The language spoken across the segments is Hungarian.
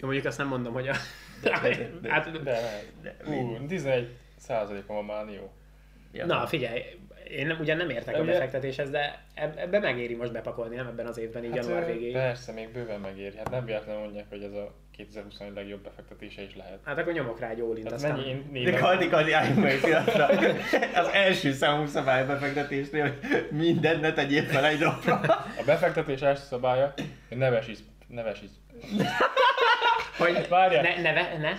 Jó, mondjuk azt nem mondom, hogy a... hát, De, de, de Ú, 11 százalékon van már jó. Ja. Na, figyelj, én nem, ugyan nem értek de a befektetéshez, de ebbe megéri most bepakolni, nem ebben az évben, így hát január végéig. Persze, még bőven megéri. Hát nem véletlenül mondják, hogy ez a 2021 legjobb befektetése is lehet. Hát akkor nyomok rá egy all hát aztán... Mennyi, de Kaldi, Kaldi, álljunk meg pillanatra. Az első számú szabály befektetésnél, hogy mindent ne tegyél fel egy napra. A befektetés első szabálya, hogy ne vesíts, ne vesíts. Hogy Várjál. Ne, ne, ne.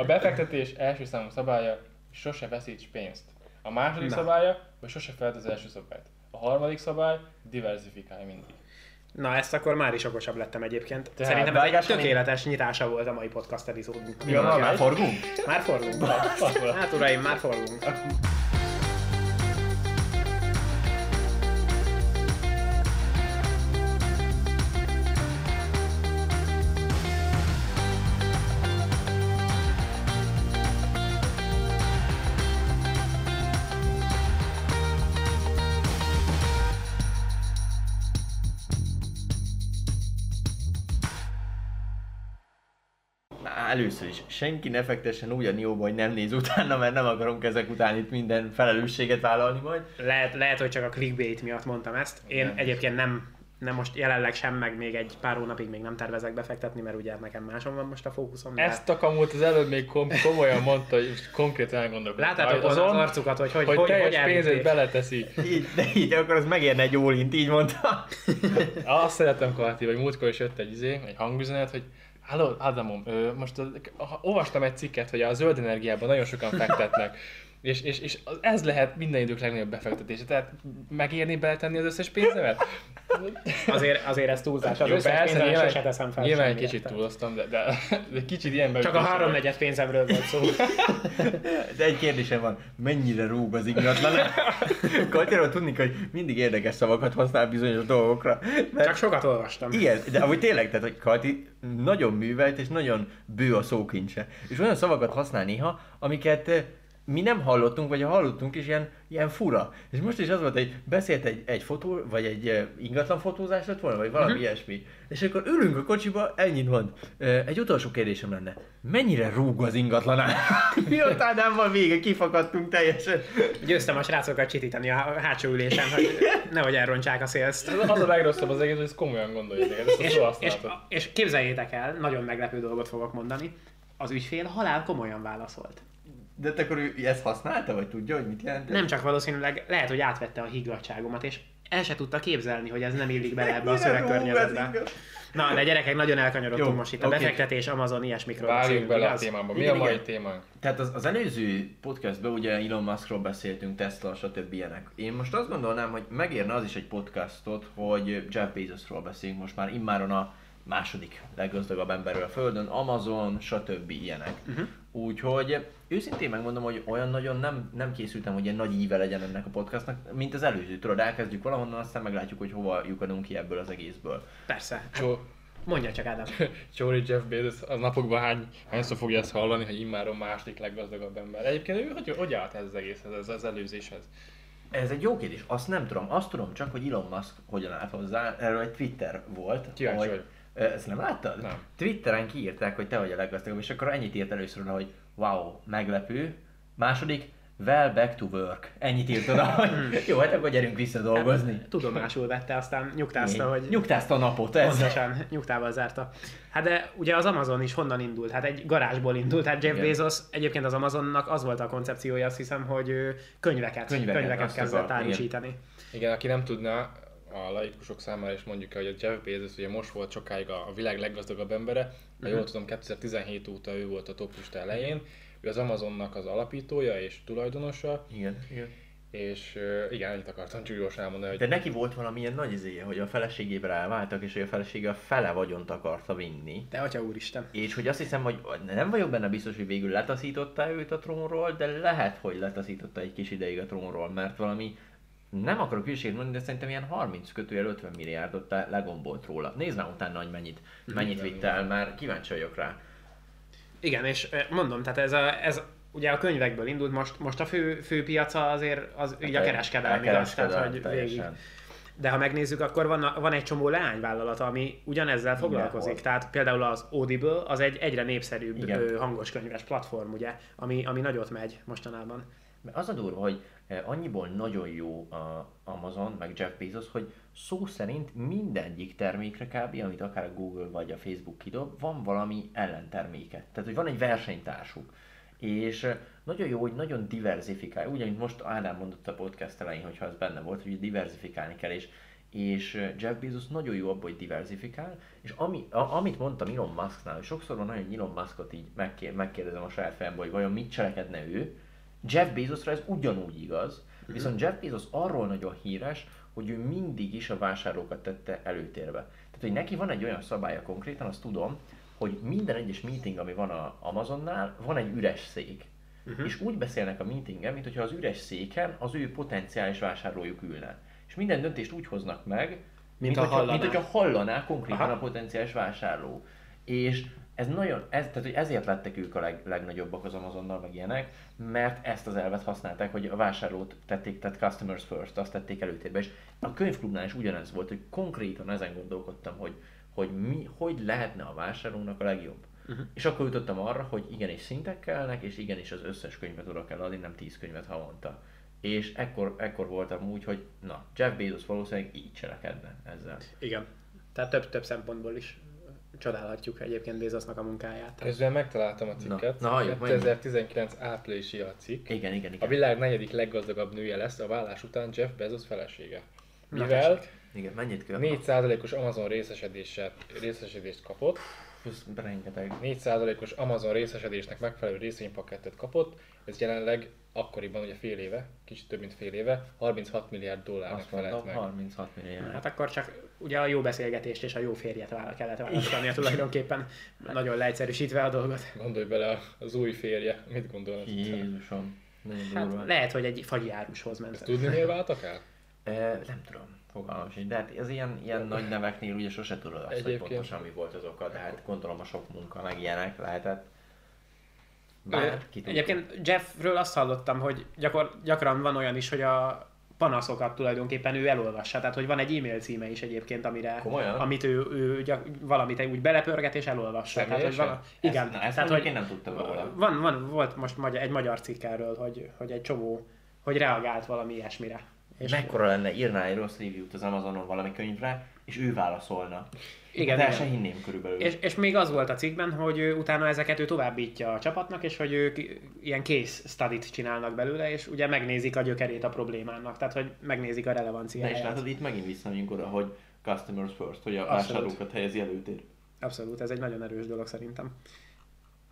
A befektetés első számú szabálya, sose veszíts pénzt. A második Na. szabálya, hogy sose feld az első szabályt. A harmadik szabály, diversifikálj mindig. Na, ezt akkor már is okosabb lettem egyébként. Tehát Szerintem ez egy tökéletes én... nyitása volt a mai podcast epizódunk. Ja, már forgunk? Már forgunk. hát uraim, már forgunk. Először is, senki ne fektessen úgy a Nióba, hogy nem néz utána, mert nem akarunk ezek után itt minden felelősséget vállalni majd. Lehet, lehet hogy csak a clickbait miatt mondtam ezt. Én nem. egyébként nem nem most jelenleg sem, meg még egy pár hónapig még nem tervezek befektetni, mert ugye nekem máson van most a fókuszom. De... Ezt a kamut az előbb még kom- komolyan mondta, hogy konkrétan elgondolkodom. Láttátok az, az arcukat, hogy hogy, hogy, hogy teljes hogy pénzét beleteszi. Így, de így akkor az megérne egy ólint, így mondta. Azt szeretem Kalti, hogy múltkor is jött egy izé, egy hangüzenet, hogy Halló, Adamom, most olvastam egy cikket, hogy a zöld energiában nagyon sokan fektetnek. És, és, és ez lehet minden idők legnagyobb befektetése. Tehát megérni beletenni az összes pénzemet? Azért, azért ez túlzás. Az Jó, összes persze, nyilván, sose teszem fel. Nyilván egy kicsit túloztam, de, de, de kicsit ilyenben... Csak a háromnegyed pénzemről volt szó. De egy kérdésem van, mennyire rúg az ingatlan? Katyáról tudni, hogy mindig érdekes szavakat használ bizonyos dolgokra. Mert... Csak sokat olvastam. Igen, de amúgy tényleg, tehát hogy Kati nagyon művelt és nagyon bő a szókincse. És olyan szavakat használ néha, amiket mi nem hallottunk, vagy ha hallottunk is, ilyen, ilyen fura. És most is az volt, hogy beszélt egy, egy fotó, vagy egy ingatlan fotózás lett volna, vagy valami uh-huh. ilyesmi. És akkor ülünk a kocsiba, ennyit mond. Egy utolsó kérdésem lenne. Mennyire rúg az ingatlan Miután nem van vége, kifakadtunk teljesen. Győztem a srácokat csitítani a hátsó ülésen, hogy nehogy elrontsák a szélzt. Az a legrosszabb az egész, hogy ezt komolyan gondolják. Ezt és, és, és képzeljétek el, nagyon meglepő dolgot fogok mondani. Az ügyfél halál komolyan válaszolt. De te akkor ő ezt használta, vagy tudja, hogy mit jelent? Nem csak valószínűleg, lehet, hogy átvette a higgadságomat, és el se tudta képzelni, hogy ez nem illik bele ebbe a szövegkörnyezetbe. Na, de gyerekek, nagyon elkanyarodtunk most itt. A okay. befektetés, Amazon, ilyesmikről Várjuk bele a témába. Mi igen, a mai igen. témánk? Tehát az, az előző podcastben ugye Elon Muskról beszéltünk, Tesla, stb. ilyenek. Én most azt gondolnám, hogy megérne az is egy podcastot, hogy Jeff Bezosról beszélünk most már immáron a második leggazdagabb emberről a Földön, Amazon, stb. ilyenek. Uh-huh. Úgyhogy őszintén megmondom, hogy olyan nagyon nem, nem készültem, hogy ilyen nagy íve legyen ennek a podcastnak, mint az előző. Tudod, elkezdjük valahonnan, aztán meglátjuk, hogy hova lyukadunk ki ebből az egészből. Persze. Csó... Mondja csak Ádám. Csóri Jeff Bezos a napokban hány, hányszor fogja ezt hallani, hogy immáron második leggazdagabb ember. Egyébként ő hogy, hogy állt ez az egészhez, ez az előzéshez? Ez egy jó kérdés. Azt nem tudom. Azt tudom csak, hogy Elon Musk hogyan állt hozzá. Erről egy Twitter volt. Kíváncsi hogy, vagy. Ezt nem láttad? Nem. Twitteren kiírták, hogy te vagy a leggazdagabb, és akkor ennyit írt először, hogy wow, meglepő. Második, well back to work. Ennyit írt oda, hogy hmm. jó, hát akkor gyerünk vissza dolgozni. Hát, tudomásul vette, aztán nyugtázta, Én. hogy... Nyugtázta a napot, ez. Pontosan, nyugtával zárta. Hát de ugye az Amazon is honnan indult? Hát egy garázsból indult. Hát Jeff Igen. Bezos, egyébként az Amazonnak az volt a koncepciója, azt hiszem, hogy könyveket, könyveket, könyveket kezdett árusítani. Igen. Igen, aki nem tudná, a laikusok számára is mondjuk hogy a Jeff Bezos ugye most volt sokáig a, világ leggazdagabb embere, ha uh-huh. jól tudom 2017 óta ő volt a top lista elején, ő az Amazonnak az alapítója és tulajdonosa. Igen, igen. És uh, igen, ennyit akartam csak gyorsan elmondani. Hogy... De neki volt valamilyen nagy izéje, hogy a feleségével elváltak, és hogy a felesége a fele vagyont akarta vinni. De atya úristen. És hogy azt hiszem, hogy nem vagyok benne biztos, hogy végül letaszította őt a trónról, de lehet, hogy letaszította egy kis ideig a trónról, mert valami nem akarok hülyeséget mondani, de szerintem ilyen 30 kötőjel 50 milliárdot legombolt róla. Nézd már utána, hogy mennyit, mennyit vitt el, már kíváncsi vagyok rá. Igen, és mondom, tehát ez, a, ez ugye a könyvekből indult, most, most a fő, fő piaca azért az ugye a kereskedelmi, kereskedelmi tehát hogy végig. de ha megnézzük, akkor van, van egy csomó leányvállalata, ami ugyanezzel foglalkozik. Tehát például az Audible az egy egyre népszerűbb Igen. hangos könyves platform, ugye, ami, ami nagyot megy mostanában. Az a durva, hogy annyiból nagyon jó a Amazon, meg Jeff Bezos, hogy szó szerint mindegyik termékre kb., amit akár a Google vagy a Facebook kidob, van valami ellenterméke. Tehát, hogy van egy versenytársuk. És nagyon jó, hogy nagyon diversifikál. Ugyanint most Ádám mondott a podcast elején, hogyha ez benne volt, hogy diversifikálni kell, és, és Jeff Bezos nagyon jó abban, hogy diversifikál, és ami, a, amit mondtam Elon Musknál, hogy sokszor van nagyon, hogy Elon Muskot így megkér, megkérdezem a saját fejemben, hogy vajon mit cselekedne ő, Jeff Bezosra ez ugyanúgy igaz, mhm. viszont Jeff Bezos arról nagyon híres, hogy ő mindig is a vásárlókat tette előtérbe. Tehát, hogy neki van egy olyan szabálya konkrétan, azt tudom, hogy minden egyes meeting, ami van a Amazonnál, van egy üres szék. Uh-huh. És úgy beszélnek a meetingen, mint hogyha az üres széken az ő potenciális vásárlójuk ülne. És minden döntést úgy hoznak meg, mint, mint, hogyha, hallaná. mint hogyha hallaná konkrétan Aha. a potenciális vásárló. És ez nagyon, ez, tehát hogy ezért lettek ők a leg, legnagyobbak az Amazonnal, meg ilyenek, mert ezt az elvet használták, hogy a vásárlót tették, tehát customers first, azt tették előtérbe. És a könyvklubnál is ugyanez volt, hogy konkrétan ezen gondolkodtam, hogy, hogy mi, hogy lehetne a vásárlónak a legjobb. Uh-huh. És akkor jutottam arra, hogy igenis szintek kellnek, és igenis az összes könyvet oda kell adni, nem 10 könyvet havonta. És ekkor, ekkor voltam úgy, hogy na, Jeff Bezos valószínűleg így cselekedne ezzel. Igen. Tehát több, több szempontból is csodálhatjuk egyébként Bezosnak a munkáját. Közben megtaláltam a cikket. Na, na 2019 áprilisi a cikk. Igen, igen, igen. A világ negyedik leggazdagabb nője lesz a vállás után Jeff Bezos felesége. Mivel igen, mennyit kell? 4%-os Amazon részesedéset, részesedést kapott, plusz rengeteg. 4%-os Amazon részesedésnek megfelelő részvénypakettet kapott, ez jelenleg akkoriban, ugye fél éve, kicsit több mint fél éve, 36 milliárd dollárnak felelt meg. 36 milliárd. Hát akkor csak ugye a jó beszélgetést és a jó férjet vállal kellett választania tulajdonképpen, nagyon leegyszerűsítve a dolgot. Gondolj bele az új férje, mit gondolod? Jézusom. Hát lehet, hogy egy fagyi árushoz ment. Ezt tudni, miért váltak el? E, nem tudom. Fogalmam sincs, de hát ez ilyen, ilyen nagy neveknél ugye sose tudod azt, Egyébként. hogy pontosan mi volt az oka, de hát gondolom a sok munka meg ilyenek lehetett. Bár, Egyébként Jeffről azt hallottam, hogy gyakor, gyakran van olyan is, hogy a panaszokat tulajdonképpen ő elolvassa. Tehát, hogy van egy e-mail címe is egyébként, amire, Komolyan? amit ő, ő gyak, valamit úgy belepörget és elolvassa. Tehát, hogy van, igen. Ezt, na, ezt tehát, hogy én nem tudtam róla. Van, van, volt most egy magyar cikk erről, hogy, hogy egy csomó, hogy reagált valami ilyesmire. És Mekkora lenne, írná egy rossz review-t az Amazonon valami könyvre, és ő válaszolna. Igen, De se hinném körülbelül. És, és még az volt a cikkben, hogy ő, utána ezeket ő továbbítja a csapatnak, és hogy ők ilyen case study csinálnak belőle, és ugye megnézik a gyökerét a problémának, tehát hogy megnézik a relevanciáját. De és látod, itt megint visszamegyünk oda, hogy customers first, hogy a vásárlókat helyezi előtér. Abszolút, ez egy nagyon erős dolog szerintem.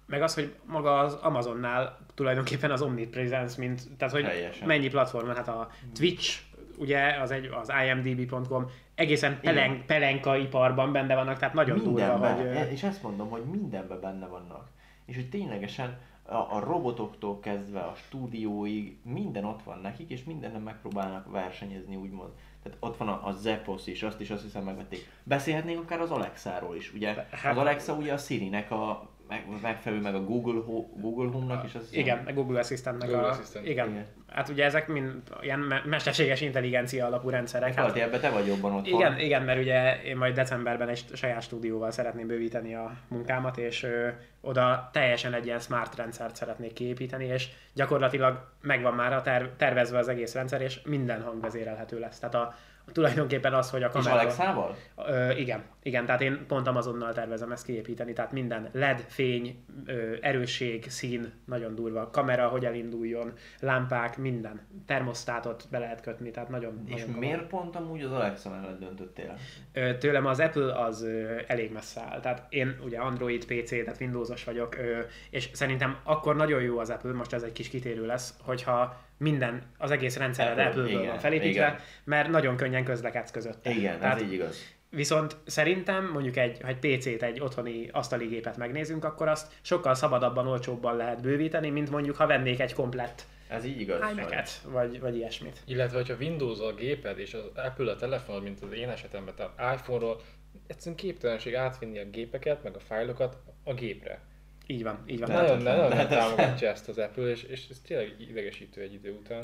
Meg az, hogy maga az Amazonnál tulajdonképpen az omnipresence, mint, tehát hogy Helyesen. mennyi platform, hát a Twitch, ugye, az, egy, az imdb.com egészen pelen, pelenka iparban benne vannak, tehát nagyon mindenben, durva, hogy... E, és ezt mondom, hogy mindenben benne vannak. És hogy ténylegesen a, a robotoktól kezdve a stúdióig minden ott van nekik, és mindenben megpróbálnak versenyezni, úgymond. Tehát ott van a, a Zepos is, azt is azt hiszem megvették. Beszélhetnénk akár az Alexáról is, ugye? Hát, az Alexa ugye a Siri-nek a meg, megfelelő meg a Google, Google Home-nak is. Az igen, a Google Assistant-nek Google a... Assistant. Igen. igen. Hát ugye ezek mind ilyen mesterséges intelligencia alapú rendszerek. Hát, hát ebben te vagy jobban ott Igen, igen, mert ugye én majd decemberben egy saját stúdióval szeretném bővíteni a munkámat, és ö, oda teljesen egy ilyen smart rendszert szeretnék kiépíteni, és gyakorlatilag megvan már a ter- tervezve az egész rendszer, és minden hangvezérelhető lesz. Tehát a, tulajdonképpen az, hogy a kamera... És Alexával? Ö, igen, igen, tehát én pont Amazonnal tervezem ezt kiépíteni, tehát minden LED, fény, ö, erősség, szín, nagyon durva, kamera, hogy elinduljon, lámpák, minden. Termosztátot be lehet kötni, tehát nagyon... És nagyon miért kamera. pont amúgy az Alexa mellett döntöttél? Ö, tőlem az Apple az ö, elég messze áll, tehát én ugye Android PC, tehát Windowsos vagyok, ö, és szerintem akkor nagyon jó az Apple, most ez egy kis kitérő lesz, hogyha minden, az egész rendszered Apple-ből van felépítve, igen. mert nagyon könnyen közlekedsz között. Igen, Tehát, ez így igaz. Viszont szerintem mondjuk egy, ha egy PC-t, egy otthoni asztali gépet megnézünk, akkor azt sokkal szabadabban, olcsóbban lehet bővíteni, mint mondjuk ha vennék egy komplett ez így igaz. imac vagy, vagy ilyesmit. Illetve, hogyha Windows a géped és az Apple a telefonod, mint az én esetemben, tehát iPhone-ról, egyszerűen képtelenség átvinni a gépeket, meg a fájlokat a gépre. Így van, így van. Nagyon, nagyon nem támogatja ezt az Apple, és, és ez tényleg idegesítő egy idő után.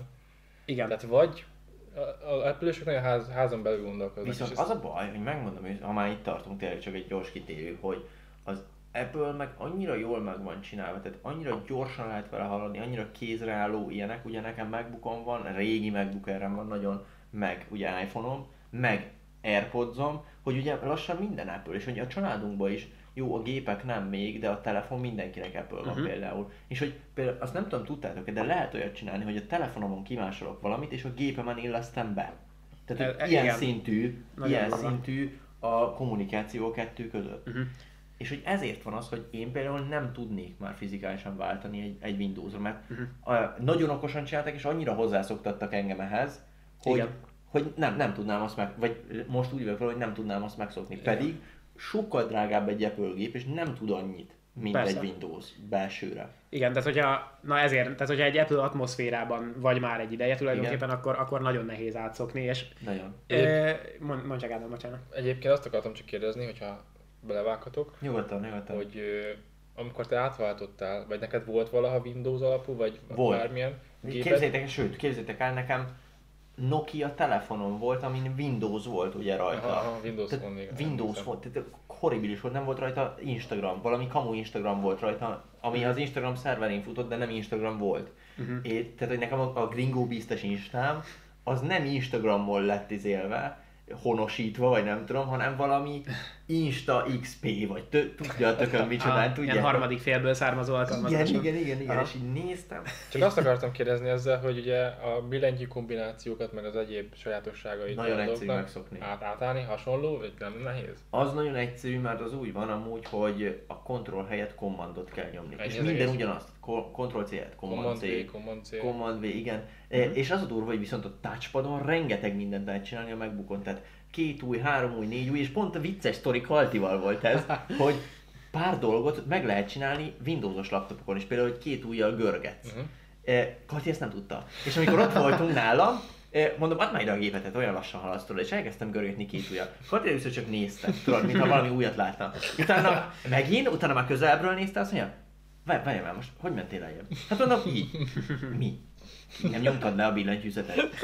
Igen. Tehát vagy A, a Apple-ösök nagyon ház, házon belül gondolkoznak. Viszont az a baj, hogy megmondom, hogy ha már itt tartunk, tényleg csak egy gyors kitérő, hogy az Apple meg annyira jól meg van csinálva, tehát annyira gyorsan lehet vele haladni, annyira kézreálló ilyenek, ugye nekem MacBookom van, régi MacBook van nagyon, meg ugye iPhone-om, meg Airpods-om, hogy ugye lassan minden Apple, és ugye a családunkban is jó, a gépek nem még, de a telefon mindenkinek Apple van uh-huh. például. És hogy például azt nem tudom, tudtátok de lehet olyat csinálni, hogy a telefonomon kimásolok valamit, és a gépemen illesztem be. Tehát E- e- ilyen igen. szintű, Nagyon ilyen durva. szintű a kommunikáció a kettő között. Uh-huh. És hogy ezért van az, hogy én például nem tudnék már fizikálisan váltani egy, egy Windows-ra, mert Mhm. a, nagyon okosan csináltak, és annyira hozzászoktattak engem ehhez, hogy, Igen. hogy nem, nem tudnám azt meg, vagy most úgy vagyok hogy nem tudnám azt megszokni. Pedig sokkal drágább egy Apple gép, és nem tud annyit, mint Persze. egy Windows belsőre. Igen, tehát hogyha, na ezért, tehát hogyha egy Apple atmoszférában vagy már egy ideje tulajdonképpen, akkor, akkor nagyon nehéz átszokni, és Nagyon. e, mond, mondj csak Ádám, bocsánat. Egyébként azt akartam csak kérdezni, hogyha belevághatok, Nyugodtan, nyugodtan. hogy amikor te átváltottál, vagy neked volt valaha Windows alapú, vagy Volt. bármilyen géped? Képzeljétek, sőt, képzeljétek el, nekem Nokia telefonon volt, amin Windows volt ugye rajta. Aha, aha, Windows Tehát Phone, igen, Windows volt, tehát horribilis volt, nem volt rajta Instagram, valami kamu Instagram volt rajta, ami az Instagram szerverén futott, de nem Instagram volt. Mhm. É, tehát, hogy nekem a, a Gringo biztos Instám, az nem Instagramból lett izélve, honosítva, vagy nem tudom, hanem valami Insta XP, vagy tö, tudja a tökön micsodán, tudja. ilyen harmadik félből származó igen, alkalmazás. igen, igen, igen, Aha. és így néztem. Csak azt akartam kérdezni ezzel, hogy ugye a billentyű kombinációkat, meg az egyéb sajátosságait Nagyon egyszerű megszokni. Át, átállni, hasonló, vagy nem nehéz? Az nagyon egyszerű, mert az úgy van amúgy, hogy a kontroll helyett commandot kell nyomni. Ennyi és minden egész. ugyanazt. Ctrl C helyett command igen. E, És az a durva, hogy viszont a touchpadon rengeteg mindent lehet csinálni a megbukon. Tehát két új, három új, négy új, és pont a vicces sztori Kaltival volt ez, hogy pár dolgot meg lehet csinálni Windowsos laptopokon is, például, hogy két ujjal görgetsz. Uh-huh. Kati ezt nem tudta. És amikor ott voltunk nálam, e, mondom, add már ide a gépet, hát olyan lassan haladsz tudod, és elkezdtem görgetni két ujjal. Kati először csak nézte, tudod, mintha valami újat láttam. Utána megint, utána már közelbről nézte, azt mondja, várj, várj már most, hogy mentél eljebb? Hát mondom, így. Mi? Nem nyomtad le a billentyűzetet.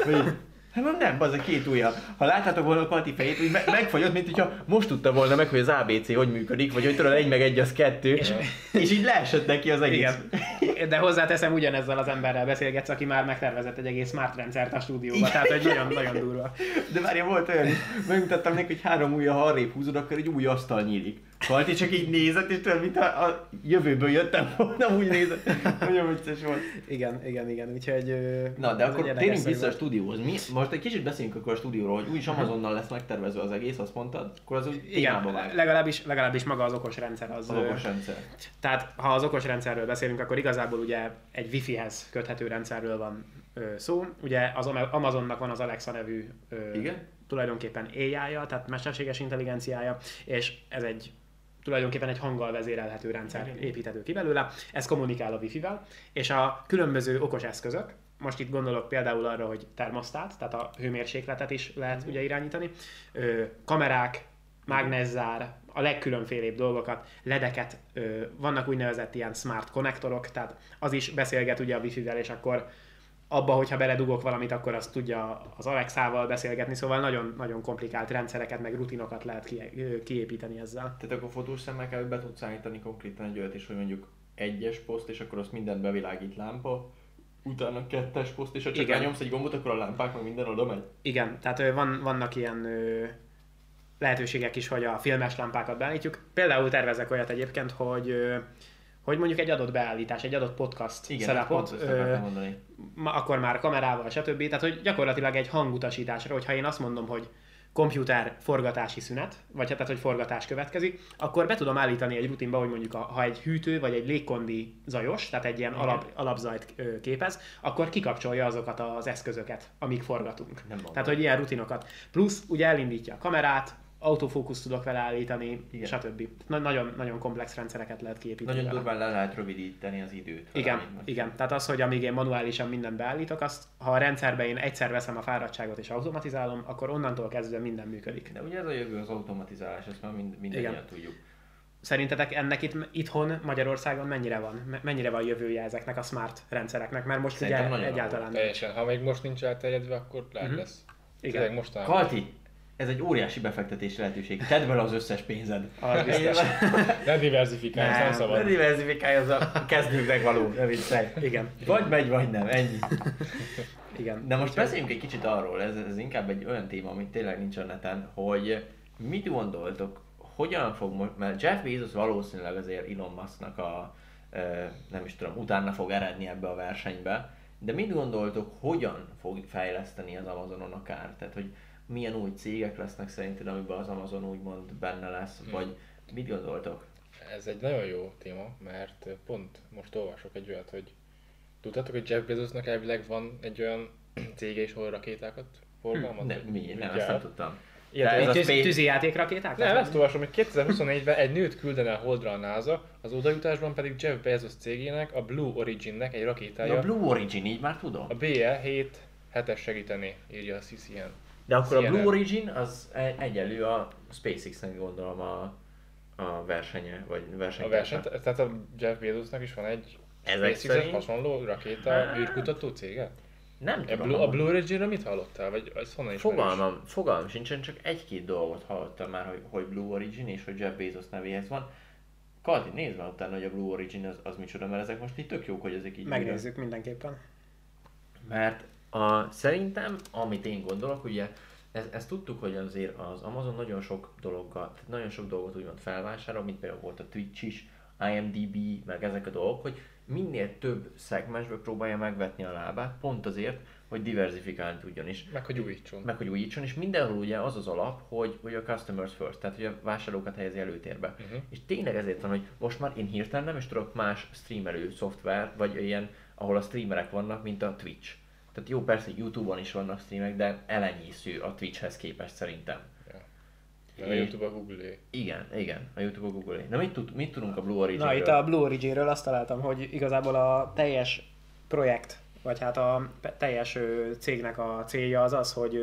Hát mondom, nem, az a két ujja. Ha láttátok volna a Kati fejét, úgy me- megfagyott, mint hogyha most tudta volna meg, hogy az ABC hogy működik, vagy hogy tudod, egy meg egy az kettő, és, és így leesett neki az egész. Igen. De hozzáteszem, ugyanezzel az emberrel beszélgetsz, aki már megtervezett egy egész smart rendszert a stúdióba, tehát hogy nagyon, nagyon durva. De várja, volt olyan is, megmutattam neki, hogy három ujja, ha arrébb húzod, akkor egy új asztal nyílik. Kalti csak így nézett, és tudod, mintha a jövőből jöttem volna, úgy nézett. Nagyon vicces volt. Igen, igen, igen, úgyhogy... Na, de akkor térjünk vissza a stúdióhoz. Mi, most egy kicsit beszéljünk akkor a stúdióról, hogy úgyis Amazonnal lesz megtervezve az egész, azt mondtad? Akkor az úgy Igen, legalábbis, legalábbis maga az okos rendszer az. Az okos rendszer. Tehát ha az okos rendszerről beszélünk, akkor igazából ugye egy Wi-Fi-hez köthető rendszerről van szó. Ugye az Ama- Amazonnak van az Alexa nevű Igen? tulajdonképpen AI-ja, tehát mesterséges intelligenciája, és ez egy tulajdonképpen egy hanggal vezérelhető rendszer építhető ki belőle. Ez kommunikál a Wi-Fi-vel, és a különböző okos eszközök, most itt gondolok például arra, hogy termosztát, tehát a hőmérsékletet is lehet ugye irányítani, ö, kamerák, mágnesszár, a legkülönfélébb dolgokat, ledeket, ö, vannak úgynevezett ilyen smart konnektorok, tehát az is beszélget ugye a Wi-Fi-vel, és akkor abba, hogyha beledugok valamit, akkor azt tudja az Alexával beszélgetni, szóval nagyon, nagyon komplikált rendszereket, meg rutinokat lehet ki, kiépíteni ezzel. Tehát akkor fotós szemmel kell, be tudsz állítani konkrétan egy olyat is, hogy mondjuk egyes poszt, és akkor azt mindent bevilágít lámpa, utána kettes poszt, és ha csak Igen. nyomsz egy gombot, akkor a lámpák meg minden oda megy. Igen, tehát van, vannak ilyen ö, lehetőségek is, hogy a filmes lámpákat beállítjuk. Például tervezek olyat egyébként, hogy ö, hogy mondjuk egy adott beállítás, egy adott podcast Igen, pont szerepot, ö, ma, akkor már kamerával, stb. Tehát, hogy gyakorlatilag egy hangutasításra, hogyha én azt mondom, hogy komputer forgatási szünet, vagy hát tehát, hogy forgatás következik, akkor be tudom állítani egy rutinba, hogy mondjuk a, ha egy hűtő vagy egy légkondi zajos, tehát egy ilyen Igen. alap, alapzajt képez, akkor kikapcsolja azokat az eszközöket, amik forgatunk. Nem. Tehát, hogy ilyen rutinokat. Plusz ugye elindítja a kamerát, autofókusz tudok vele állítani, Igen. stb. Na, nagyon, nagyon komplex rendszereket lehet kiépíteni. Nagyon vele. durván le lehet rövidíteni az időt. Igen, igen. Tehát az, hogy amíg én manuálisan mindent beállítok, azt, ha a rendszerbe én egyszer veszem a fáradtságot és automatizálom, akkor onnantól kezdve minden működik. De ugye ez a jövő az automatizálás, ezt már mind, mindannyian tudjuk. szerintetek ennek itt itthon Magyarországon mennyire van? Me- Mennyire van jövője ezeknek a smart rendszereknek? Mert most Szerintem ugye egyáltalán nem. Teljesen. Ha még most nincs elterjedve, akkor lehet Mhm. lesz. Igen. Tényleg mostanában. Kalti, ez egy óriási befektetési lehetőség. Tedd bele az összes pénzed. Az biztos. Ne diversifikálj, nem Nem, Ne szabad. diversifikálj, az a kezdőknek való, ne viccelj. Igen, Vagy megy, vagy nem, ennyi. igen. De most beszéljünk egy kicsit arról, ez, ez inkább egy olyan téma, amit tényleg nincs a neten, hogy mit gondoltok, hogyan fog most, mert Jeff Bezos valószínűleg azért Elon Musknak a, nem is tudom, utána fog eredni ebbe a versenybe, de mit gondoltok, hogyan fog fejleszteni az Amazonon akár? Tehát, hogy milyen új cégek lesznek szerinted, amiben az Amazon úgymond benne lesz, Hmm. vagy mit gondoltok? Ez egy nagyon jó téma, mert pont most olvasok egy olyat, hogy tudtátok, hogy Jeff Bezosnak elvileg van egy olyan cége is, ahol rakétákat forgalmaz? Ne, vagy mi? Nem, ezt nem tudtam. Ilyet- De ez a Tűz, space- tűzijátékrakéták? Nem, ezt olvasom, hogy 2024-ben egy nőt küldene a Holdra a NASA, az odajutásban pedig Jeff Bezos cégének, a Blue Origin-nek egy rakétája, A Blue Origin, így már tudom. a BL-7 hetes segíteni, írja a CCN. De akkor a CNN. Blue Origin az e- egyenlő a SpaceX-nek gondolom a, a versenye, vagy A versenytársa. versenyt, tehát a Jeff Bezosnak is van egy Ezek SpaceX-et szerint? hasonló rakéta Hát- űrkutató cége? Nem A tudom. Blue, a Blue Origin-re mit hallottál? Vagy az honnan is Fogalmam, fogalmam sincsen, csak egy-két dolgot hallottam már, hogy, hogy Blue Origin és hogy Jeff Bezos nevéhez van. Kalti, nézd már utána, hogy a Blue Origin az, az micsoda, mert ezek most így tök jók, hogy ezek így Megnézzük mindenképpen. Mert a, szerintem, amit én gondolok, ugye, ez, ezt tudtuk, hogy azért az Amazon nagyon sok dologgal, tehát nagyon sok dolgot úgymond felvásárol, mint például volt a Twitch is, IMDB, meg ezek a dolgok, hogy minél több szegmensbe próbálja megvetni a lábát, pont azért, hogy diversifikálni tudjon is. Meg hogy újítson. Meg hogy újítson, és mindenhol ugye az az alap, hogy, hogy a customers first, tehát hogy a vásárlókat helyezi előtérbe. Uh-huh. És tényleg ezért van, hogy most már én hirtelen nem is tudok más streamelő szoftver, vagy ilyen, ahol a streamerek vannak, mint a Twitch. Tehát jó, persze Youtube-on is vannak streamek, de elenyésző a Twitchhez képest szerintem. Meg a YouTube a google Igen, igen, a Youtube a Google. Na mit, tud, mit tudunk a Blue origin Na, itt a Blue Origin-ről azt találtam, hogy igazából a teljes projekt, vagy hát a teljes cégnek a célja az az, hogy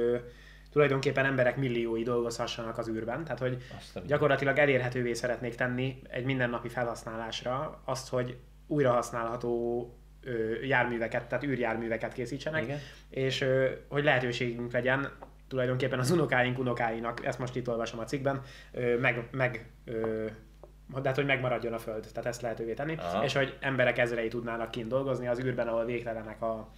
tulajdonképpen emberek milliói dolgozhassanak az űrben, tehát hogy gyakorlatilag elérhetővé szeretnék tenni egy mindennapi felhasználásra azt, hogy újra használható ö, járműveket, tehát űrjárműveket készítsenek, Igen. és hogy lehetőségünk legyen tulajdonképpen az unokáink unokáinak, ezt most itt olvasom a cikkben, meg, meg de hát, hogy megmaradjon a Föld, tehát ezt lehetővé tenni, Aha. és hogy emberek ezrei tudnának kint dolgozni az űrben, ahol végtelenek a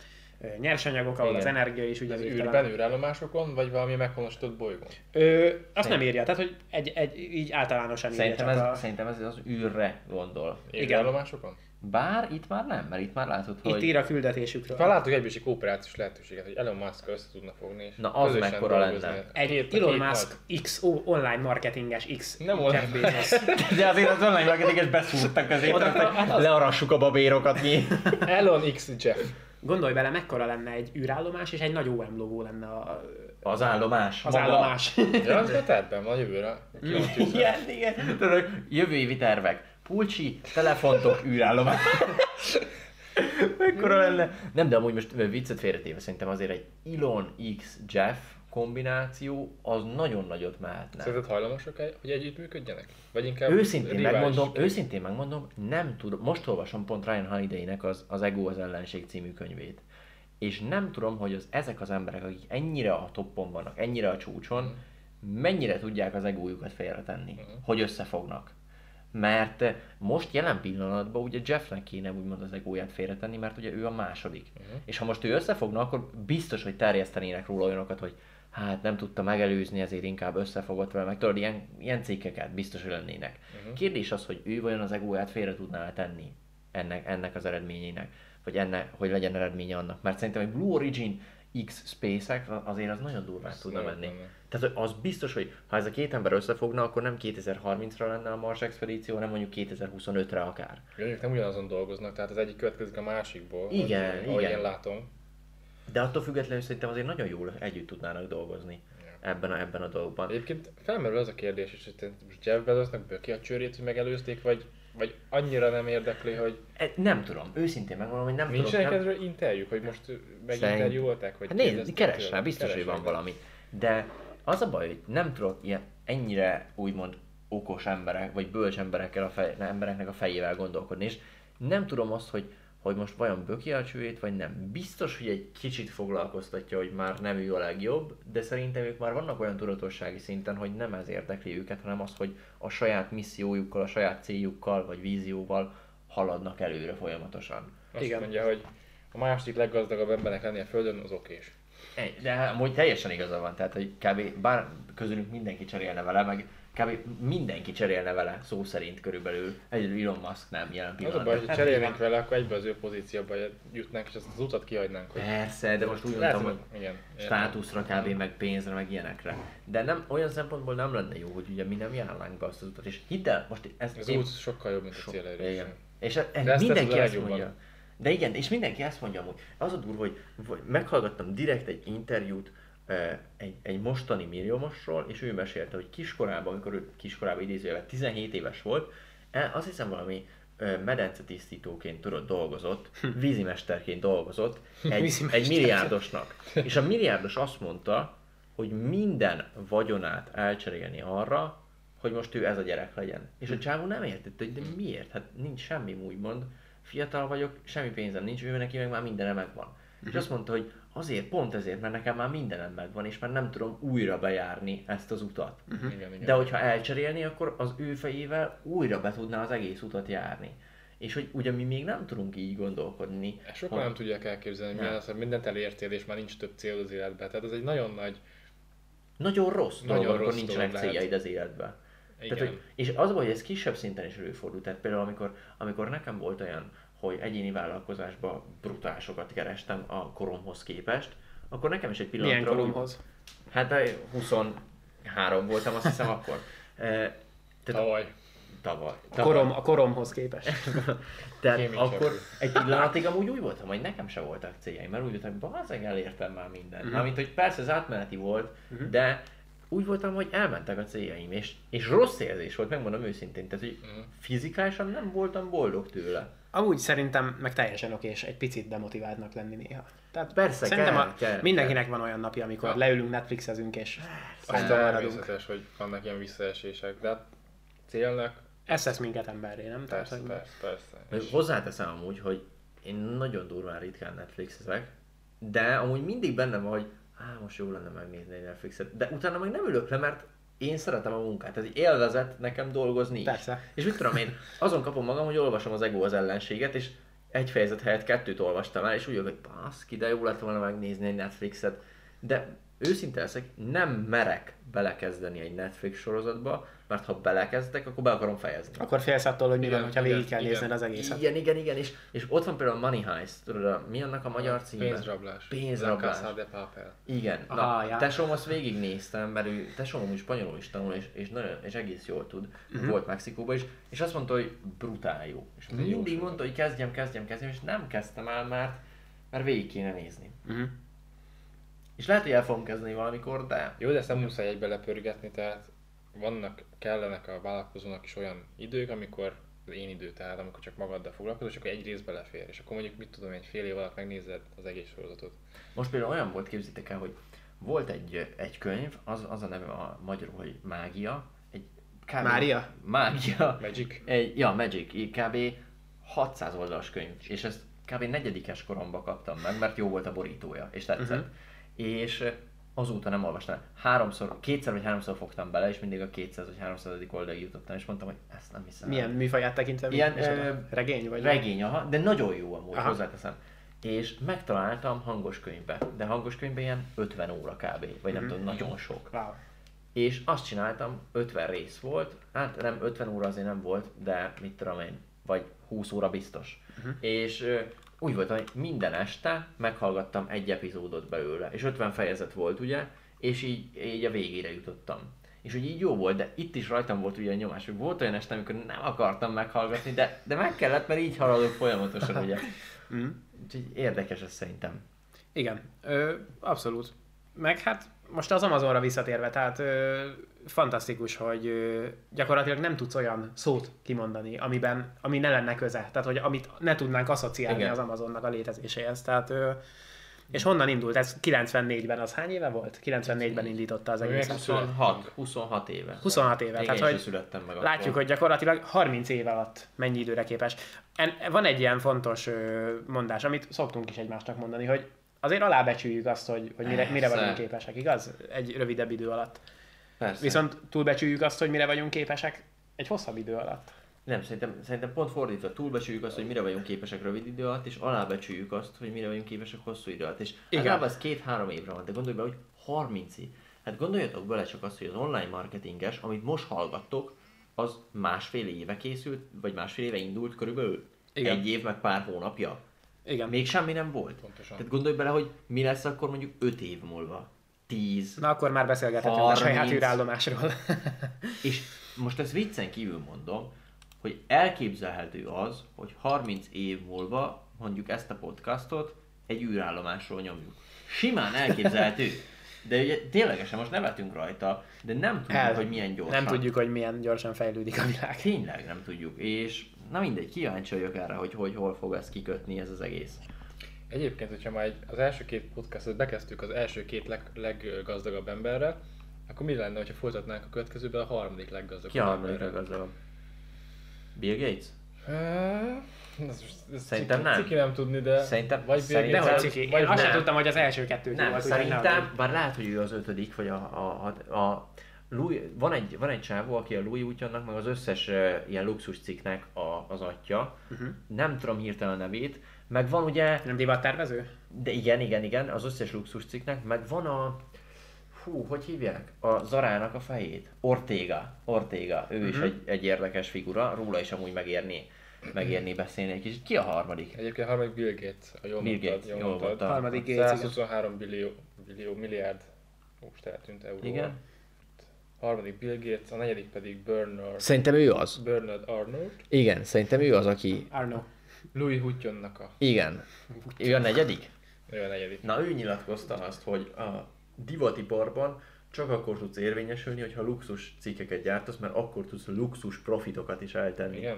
nyersanyagok, ahol Igen. az energia is ugye Az végtelen. űrben, űrállomásokon, vagy valami meghonosított bolygón? Ö, azt nem írja, tehát hogy egy, egy, így általánosan írja Szerintem csak ez, a... szerintem ez az űrre gondol. Űrállomásokon? Bár itt már nem, mert itt már látod, Itt hogy... ír a küldetésükről. Egyből is egy kooperációs lehetőséget, hogy Elon Musk össze tudna fogni, és Na, az mekkora lenne? Egy Elon Musk X o- online marketinges X Nem online. De azért az online marketinges beszúrtak hogy learassuk a babérokat mi. Elon X Jeff. Gondolj bele, mekkora lenne egy űrállomás, és egy nagy OM logó lenne a, Az állomás. az maga. állomás. Ja, az már tervben van a jövőre. Igen, igen. Tudod, jövő évi tervek. Pulcsi, telefontok, űrállomás. Mekkora lenne? Nem, de amúgy most viccet félretéve szerintem azért egy Elon X Jeff kombináció az nagyon nagyot mehetne. Szerinted hajlamosak, hogy együttműködjenek? Vagy inkább Őszintén megmondom, őszintén megmondom, nem tudom, most olvasom pont Ryan Holiday-nek az, az Ego az ellenség című könyvét. És nem tudom, hogy az, ezek az emberek, akik ennyire a toppon vannak, ennyire a csúcson, mennyire tudják az egójukat félretenni, Mhm. hogy összefognak. Mert eh, most jelen pillanatban ugye Jeffnek kéne úgymond az egóját félretenni, mert ugye ő a második. Mhm. És ha most ő összefogna, akkor biztos, hogy terjesztenének róla olyanokat, hogy hát nem tudta megelőzni, ezért inkább összefogott vele, meg tudod, ilyen, ilyen cikkeket biztos, hogy lennének. Mhm. Kérdés az, hogy ő vajon az egóját félre tudná tenni ennek, ennek az eredményének, vagy ennek, hogy legyen eredménye annak. Mert szerintem egy Blue Origin X SpaceX azért az nagyon durván Az tudna menni. lenne. Tehát az biztos, hogy ha ez a két ember összefogna, akkor nem 2030-ra lenne a Mars expedíció, hanem mondjuk 2025-re akár. Mondjuk nem ugyanazon dolgoznak, tehát az egyik következik a másikból. Igen, ahogy, ahogy igen. én látom. De attól függetlenül szerintem azért nagyon jól együtt tudnának dolgozni Ja. ebben a, ebben a dolgokban. Egyébként felmerül az a kérdés is, hogy Jeff Bezosnak böki a csőrét, hogy megelőzték, vagy, vagy annyira nem érdekli, hogy E, Nem tudom, őszintén megmondom, hogy nem nincsenek tudom. Nem... ezről interjúk, hogy most meginterjúolták, vagy Hát nézd, keres rá, biztos, Keres hogy van valami. De az a baj, hogy nem tudok ilyen ennyire úgymond okos emberek, vagy bölcs emberekkel a fej, embereknek a fejével gondolkodni, és nem tudom azt, hogy, hogy most vajon böki a csőjét, vagy nem. Biztos, hogy egy kicsit foglalkoztatja, hogy már nem ő a legjobb, de szerintem ők már vannak olyan tudatossági szinten, hogy nem ez érdekli őket, hanem az, hogy a saját missziójukkal, a saját céljukkal, vagy vízióval haladnak előre folyamatosan. Azt Igen. mondja, hogy a második leggazdagabb embernek lenni a Földön az okés. Egy, De hát amúgy teljesen igaza van, tehát hogy kb. bár közülünk mindenki cserélne vele, meg kb. mindenki cserélne vele szó szerint körülbelül. Egyedül Elon Musk nem jelen Az a pillanatban. baj, hogy cserélnénk vele, akkor egyből az ő pozícióba jutnánk, és azt az utat kihagynánk. Hogy Persze, de most úgy mondtam, hogy igen. státuszra kb. meg pénzre, meg ilyenekre. De nem, olyan szempontból nem lenne jó, hogy ugye mi nem járnánk be azt az utat. És hidd el, most ez Az én- út sokkal jobb, mint a So- cél elérése. igen. És ez De ezt mindenki ezt mondja. De igen, és mindenki ezt mondja amúgy. Az a durva, hogy, meghallgattam direkt egy interjút egy, egy mostani milliómosról, és ő mesélte, hogy kiskorában, amikor ő kiskorában idézőjelben 17 éves volt, eh, azt hiszem valami medencetisztítóként tudott dolgozott, vízimesterként dolgozott egy, egy milliárdosnak. És a milliárdos azt mondta, hogy minden vagyonát elcserélni arra, hogy most ő ez a gyerek legyen. És a csávó nem értette, hogy de miért? Hát nincs semmi úgymond. Fiatal vagyok, semmi pénzem nincs, ő neki meg már mindenem megvan. És azt mondta, hogy azért, pont ezért, mert nekem már mindenem megvan, és már nem tudom újra bejárni ezt az utat. Igen, igen. De hogyha elcserélni, akkor az ő fejével újra be tudná az egész utat járni. És hogy ugye mi még nem tudunk így gondolkodni. Ezt Sokan nem tudják elképzelni, Nem. milyen az, hogy mindent elértél, és már nincs több cél az életben. Tehát ez egy nagyon nagy... Nagyon rossz Nagyon dolog, amikor rossz nincsenek dolog lehet. céljaid az életben. Igen. Tehát, hogy, és az hogy ez kisebb szinten is előfordul. Tehát például amikor, amikor nekem volt olyan, hogy egyéni vállalkozásban brutál sokat kerestem a koromhoz képest, akkor nekem is egy pillanatra... Milyen úgy- koromhoz? Hát eh, 23 voltam, azt hiszem akkor. Eh, Tehát Tavaly. tavaly. A, tavaly. korom, a koromhoz képest. Tehát akkor csapjuk. egy pillanatig amúgy úgy voltam, hogy nekem se voltak céljaim, mert úgy voltam, hogy bazeg elértem már mindent. Mhm. Mármint, hogy persze ez átmeneti volt, de úgy voltam, hogy elmentek a céljaim, és, és rossz érzés volt, megmondom őszintén, tehát hogy Mhm. fizikálisan nem voltam boldog tőle. Amúgy szerintem meg teljesen oké, és egy picit demotiváltnak lenni néha. Tehát Persze, szerintem kell, a, kell, mindenkinek van olyan napja, amikor Ja. leülünk, Netflixezünk, és Az aztán maradunk. természetes, hogy vannak ilyen visszaesések, de hát célnak Ez tesz minket emberré, nem? Tehát, persze, hogy persze, persze. Még És Hozzáteszem amúgy, hogy én nagyon durván ritkán Netflixezek, de amúgy mindig bennem van, hogy á, most jó lenne megnézni egy Netflixet, de utána meg nem ülök le, mert én szeretem a munkát, ez egy élvezet nekem dolgozni is. Persze. És mit tudom én, azon kapom magam, hogy olvasom az ego az ellenséget, és egy fejezet helyett kettőt olvastam el, és úgy vagyok, hogy baszki, de jó lett volna megnézni egy Netflixet. De őszinte leszek, nem merek belekezdeni egy Netflix sorozatba, mert ha belekezdek, akkor be akarom fejezni. Akkor félsz attól, hogy mi van, hogyha végig kell igen. nézned az egészet. Igen, igen, igen, és, és ott van például a Money Heist, tudod, a, mi annak a magyar címe? Pénzrablás. Pénzrablás. La de Papel. Igen, na, Aha, ja. tesóm azt végignéztem, mert ő, tesóm amúgy spanyolul is tanul, és, és, nagyon, és egész jól tud. Uh-huh. Volt Mexikóban is, és azt mondta, hogy brutál jó. És jó mindig sorozat. mondta, hogy kezdjem, kezdjem, kezdjem, és nem kezdtem el, mert, mert végig kéne nézni. Uh-huh. És lehet, hogy el fogom kezdeni valamikor, de Jó, de ezt nem muszáj egybe lepörgetni, tehát vannak, kellenek a vállalkozónak is olyan idők, amikor az én idő, tehát amikor csak magaddal foglalkozol, és akkor egy rész belefér, és akkor mondjuk mit tudom, egy fél év alatt megnézed az egész sorozatot. most például olyan volt, képzitek el, hogy volt egy, egy könyv, az, az a neve a magyarul, hogy Mágia. Egy kb. Mária? Mágia. Magic? Egy, ja, Magic, kb. 600 oldalas könyv, és ezt kb. negyedikes koromban kaptam meg, mert jó volt a borítója, és tetszett. Uh-huh. És azóta nem olvastam. Háromszor, kétszer vagy háromszor fogtam bele, és mindig a 200 vagy 300 oldalig jutottam, és mondtam, hogy ezt nem hiszem. Milyen műfaját tekintve? Ilyen, ö, regény vagy? Regény, aha, de nagyon jó amúgy, Aha. hozzáteszem. És megtaláltam hangos könyvbe, de hangos könyvben ilyen 50 óra kb. Vagy nem Mhm. tudom, nagyon sok. Wow. És azt csináltam, 50 rész volt, hát nem 50 óra azért nem volt, de mit tudom én, vagy 20 óra biztos. Uh-huh. És úgy volt, hogy minden este meghallgattam egy epizódot belőle, és 50 fejezet volt ugye, és így, így a végére jutottam. És hogy így jó volt, de itt is rajtam volt ugye a nyomás, hogy volt olyan este, amikor nem akartam meghallgatni, de, de meg kellett, mert így haladok folyamatosan ugye. Mm. Úgyhogy érdekes ez szerintem. Igen, ö, abszolút. Meg hát most az Amazonra visszatérve, tehát ö, fantasztikus, hogy ö, gyakorlatilag nem tudsz olyan szót kimondani, amiben, ami ne lenne köze. Tehát, hogy amit ne tudnánk asszociálni Igen. az Amazonnak a létezéséhez. Tehát ö, És honnan indult? Ez 94-ben az hány éve volt? 94-ben indította az egészet. 26, 26 éve. 26 éve, Még tehát hogy születtem meg Látjuk, akkor. hogy gyakorlatilag 30 év alatt mennyi időre képes. En, van egy ilyen fontos ö, mondás, amit szoktunk is egymásnak mondani, hogy azért alábecsüljük azt, hogy, hogy mire, mire vagyunk képesek, igaz? Egy rövidebb idő alatt. Persze. Viszont túlbecsüljük azt, hogy mire vagyunk képesek egy hosszabb idő alatt. Nem, szerintem, szerintem pont fordítva, túlbecsüljük azt, hogy mire vagyunk képesek rövid idő alatt, és alábecsüljük azt, hogy mire vagyunk képesek hosszú idő alatt. És Igen. Ez két-három évre van, de gondolj be, hogy 30 év. Hát gondoljatok bele csak azt, hogy az online marketinges, amit most hallgattok, az másfél éve készült, vagy másfél éve indult körülbelül. Igen. Egy év meg pár hónapja. Igen. Még semmi nem volt. Pontosan. Tehát gondolj bele, hogy mi lesz akkor mondjuk 5 év múlva. 10. Na akkor már beszélgethetünk a 30. saját űrállomásról. És most ezt viccen kívül mondom, hogy elképzelhető az, hogy 30 év múlva mondjuk ezt a podcastot egy űrállomásról nyomjuk. Simán elképzelhető. De ugye ténylegesen most nevetünk rajta, de nem tudjuk, El. hogy milyen gyorsan. Nem tudjuk, hogy milyen gyorsan fejlődik a világ. Tényleg nem tudjuk. És na mindegy, kíváncsi vagyok erre, hogy, hogy hol fog ezt kikötni ez az egész. Egyébként, hogyha egy- az első két podcastot bekezdtük az első két leg, leggazdagabb emberrel, akkor mi lenne, ha folytatnánk a következőben a harmadik leggazdagabb Ki a harmadik emberrel? legazdagabb? Bill Gates? Ez, ez Szerintem ciki, nem. Ciki nem tudni, de... Szerintem- vagy szerintem- Dehogy ciki. vagy Én azt sem nem. tudtam, hogy az első kettő Nem, volt. szerintem, nehogy. bár lehet, hogy ő az ötödik, vagy a, a, a, a Louis, van, egy, van egy csávó, aki a Louis útjának, meg az összes uh, ilyen luxus cikknek a, az atya. Uh-huh. Nem tudom hirtelen a nevét. Meg van ugye, Nem divattervező? de igen, igen, igen, az összes luxus cikknek, meg van a, hú, hogy hívják? A Zarának a fejét. Ortega. Ortega. Ő uh-huh. is egy, egy érdekes figura, róla is amúgy megérni, megérni beszélni egy kicsit. Ki a harmadik? Egyébként a harmadik Bill Gates, a jól Bill mondtad, Gates, jól jól mondtad. Harmadik Gates, igen. 123 billió, billió milliárd, most eltűnt euró. Igen. Harmadik Bill Gates, a negyedik pedig Bernard, Szerintem ő az. Bernard Arnold. Igen, szerintem ő az, aki... Arno. Louis Huttonnak a, Igen. Ő a negyedik? ő a negyedik. Na ő nyilatkozta azt, hogy a divatiparban csak akkor tudsz érvényesülni, hogyha luxus cikkeket gyártasz, mert akkor tudsz luxus profitokat is eltenni. Igen?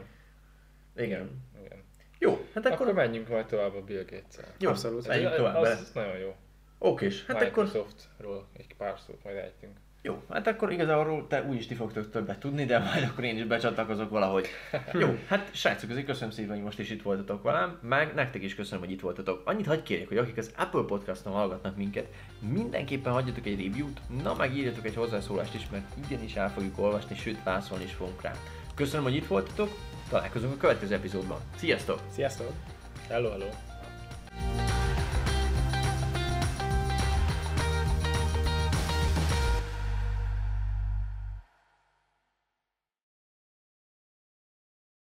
Igen. Igen. Jó, hát Akkor, akkor... menjünk majd tovább a Bill Gates-el. Jó, Abszolút. Menjünk tovább az, az nagyon jó. Okés, hát akkor... Microsoftról egy pár szót majd ejtünk. Jó, hát akkor igazából te úgyis ti fogtok többet tudni, de majd akkor én is becsatlakozok valahogy. Jó, hát srácok, azért köszönöm szépen, hogy most is itt voltatok velem, meg nektek is köszönöm, hogy itt voltatok. Annyit hagyj kérjek, hogy akik az Apple Podcaston hallgatnak minket, mindenképpen hagyjatok egy review-t, na meg írjatok egy hozzászólást is, mert ugyanis el fogjuk olvasni, sőt válaszolni is fogunk rá. Köszönöm, hogy itt voltatok, találkozunk a következő epizódban. Sziasztok! Sziasztok! Hello, hello!